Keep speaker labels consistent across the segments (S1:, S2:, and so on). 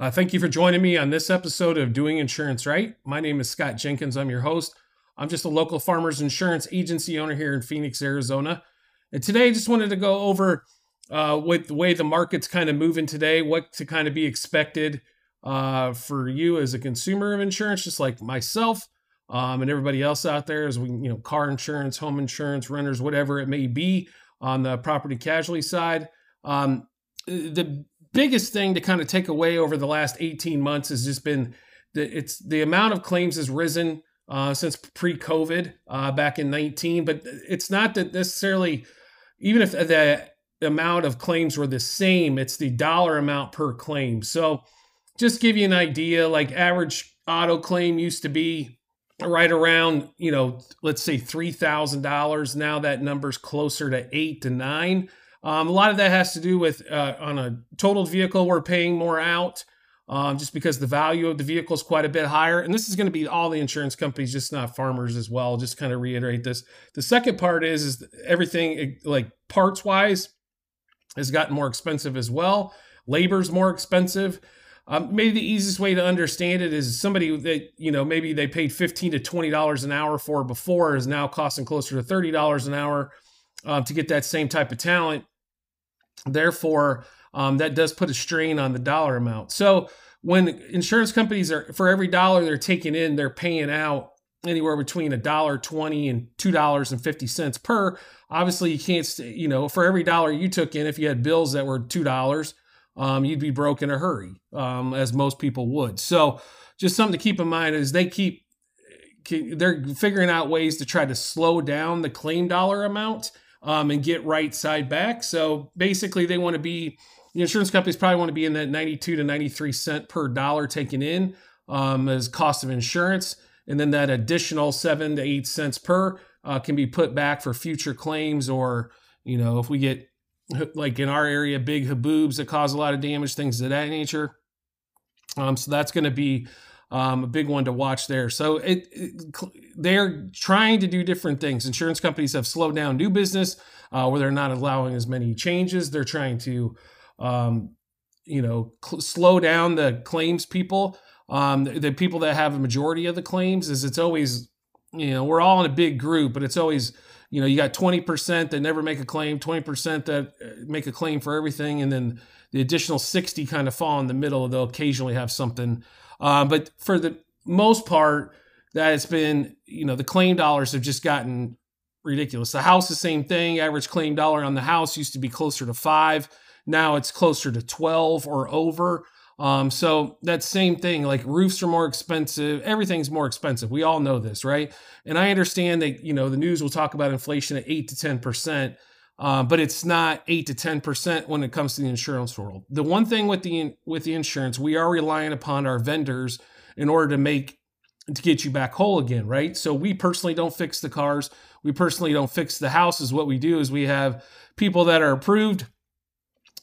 S1: Uh, thank you for joining me on this episode of Doing Insurance Right. My name is Scott Jenkins. I'm your host. I'm just a local farmers insurance agency owner here in Phoenix, Arizona. And today I just wanted to go over uh, with the way the market's kind of moving today, what to kind of be expected uh, for you as a consumer of insurance, just like myself um, and everybody else out there, as we, you know, car insurance, home insurance, renters, whatever it may be on the property casualty side. Um, the biggest thing to kind of take away over the last 18 months has just been that it's the amount of claims has risen uh, since pre-COVID uh, back in 19, but it's not that necessarily even if the amount of claims were the same, it's the dollar amount per claim. So just give you an idea, like average auto claim used to be right around, you know, let's say $3,000. Now that number's closer to eight to nine. Um, a lot of that has to do with uh, on a totaled vehicle, we're paying more out um, just because the value of the vehicle is quite a bit higher. And this is going to be all the insurance companies, just not farmers as well. Just kind of reiterate this. The second part is, is everything like parts wise has gotten more expensive as well. Labor's more expensive. Um, maybe the easiest way to understand it is somebody that you know maybe they paid fifteen to twenty dollars an hour for before is now costing closer to thirty dollars an hour um, to get that same type of talent. Therefore, um, that does put a strain on the dollar amount. So when insurance companies are for every dollar they're taking in, they're paying out anywhere between a dollar twenty and two dollars and fifty cents per. Obviously, you can't, you know, for every dollar you took in, if you had bills that were two dollars, um, you'd be broke in a hurry, um, as most people would. So, just something to keep in mind is they keep they're figuring out ways to try to slow down the claim dollar amount um, and get right side back. So basically, they want to be the insurance companies probably want to be in that 92 to 93 cent per dollar taken in um, as cost of insurance. And then that additional seven to eight cents per uh, can be put back for future claims or, you know, if we get like in our area, big haboobs that cause a lot of damage, things of that nature. Um, so that's going to be um, a big one to watch there. So it, it, they're trying to do different things. Insurance companies have slowed down new business uh, where they're not allowing as many changes. They're trying to, um, you know, cl- slow down the claims people. Um, the, the people that have a majority of the claims is it's always, you know, we're all in a big group, but it's always, you know, you got 20% that never make a claim, 20% that uh, make a claim for everything, and then the additional 60 kind of fall in the middle. They'll occasionally have something uh, but for the most part, that has been, you know, the claim dollars have just gotten ridiculous. The house, the same thing. Average claim dollar on the house used to be closer to five. Now it's closer to 12 or over. Um, so that same thing, like roofs are more expensive, everything's more expensive. We all know this, right? And I understand that, you know, the news will talk about inflation at eight to 10%. Uh, but it's not eight to ten percent when it comes to the insurance world. The one thing with the with the insurance, we are relying upon our vendors in order to make to get you back whole again, right? So we personally don't fix the cars. We personally don't fix the houses. What we do is we have people that are approved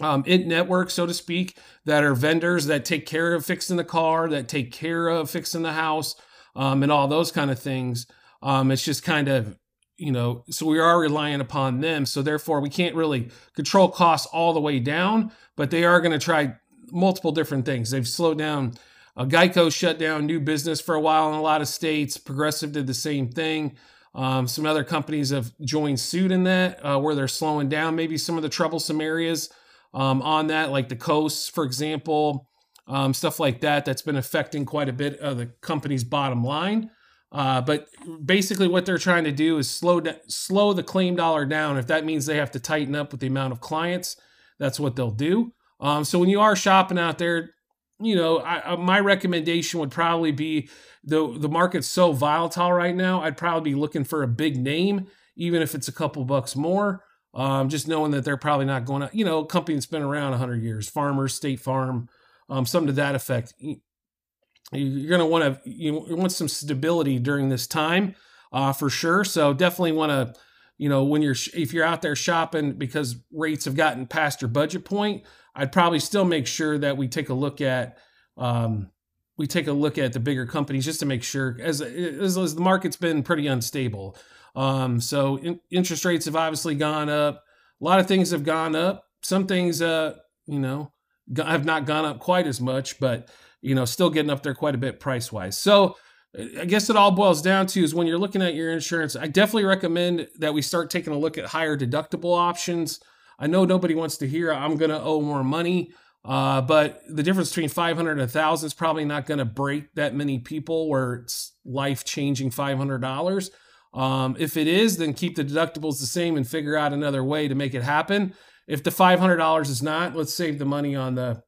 S1: um, in network, so to speak, that are vendors that take care of fixing the car, that take care of fixing the house, um, and all those kind of things. Um, it's just kind of you know, so we are relying upon them. So therefore, we can't really control costs all the way down, but they are going to try multiple different things. They've slowed down. Uh, Geico shut down new business for a while in a lot of states. Progressive did the same thing. Um, some other companies have joined suit in that, uh, where they're slowing down maybe some of the troublesome areas um, on that, like the coasts, for example, um, stuff like that. That's been affecting quite a bit of the company's bottom line. Uh, but basically, what they're trying to do is slow slow the claim dollar down. If that means they have to tighten up with the amount of clients, that's what they'll do. Um, so when you are shopping out there, you know, I, uh, my recommendation would probably be the the market's so volatile right now. I'd probably be looking for a big name, even if it's a couple bucks more. Um, just knowing that they're probably not going to, you know, a company that's been around 100 years, Farmers, State Farm, um, something to that effect you're going to want to you want some stability during this time uh, for sure. So definitely want to you know when you're if you're out there shopping because rates have gotten past your budget point i'd probably still make sure that we take a look at um, we take a look at the bigger companies just to make sure as as, as the market's been pretty unstable. Um, so in, interest rates have obviously gone up. A lot of things have gone up. Some things uh you know have not gone up quite as much, but you know, still getting up there quite a bit price wise. So I guess it all boils down to is when you're looking at your insurance, I definitely recommend that we start taking a look at higher deductible options. I know nobody wants to hear I'm going to owe more money, uh, but the difference between 500 and 1000 is probably not going to break that many people where it's life changing $500. Um, if it is, then keep the deductibles the same and figure out another way to make it happen. If the $500 is not, let's save the money on the,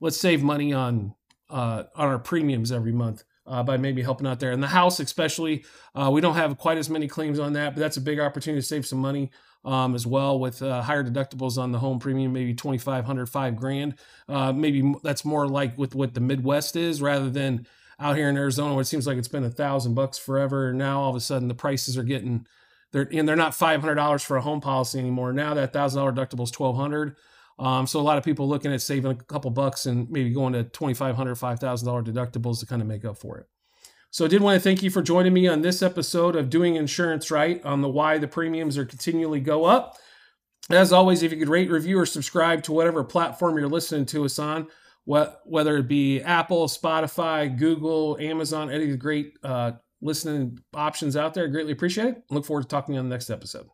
S1: let's save money on, uh, on our premiums every month uh, by maybe helping out there. And the house, especially, uh, we don't have quite as many claims on that, but that's a big opportunity to save some money um, as well with uh, higher deductibles on the home premium, maybe 2,500, five grand. Uh, maybe that's more like with what the Midwest is rather than out here in Arizona where it seems like it's been a thousand bucks forever. Now all of a sudden the prices are getting, they're, and they're not $500 for a home policy anymore. Now that thousand dollar deductible is 1200 um, so a lot of people looking at saving a couple bucks and maybe going to $2,500, $5,000 deductibles to kind of make up for it. So I did want to thank you for joining me on this episode of Doing Insurance Right on the why the premiums are continually go up. As always, if you could rate, review, or subscribe to whatever platform you're listening to us on, whether it be Apple, Spotify, Google, Amazon, any of the great uh, listening options out there, I greatly appreciate it. Look forward to talking to you on the next episode.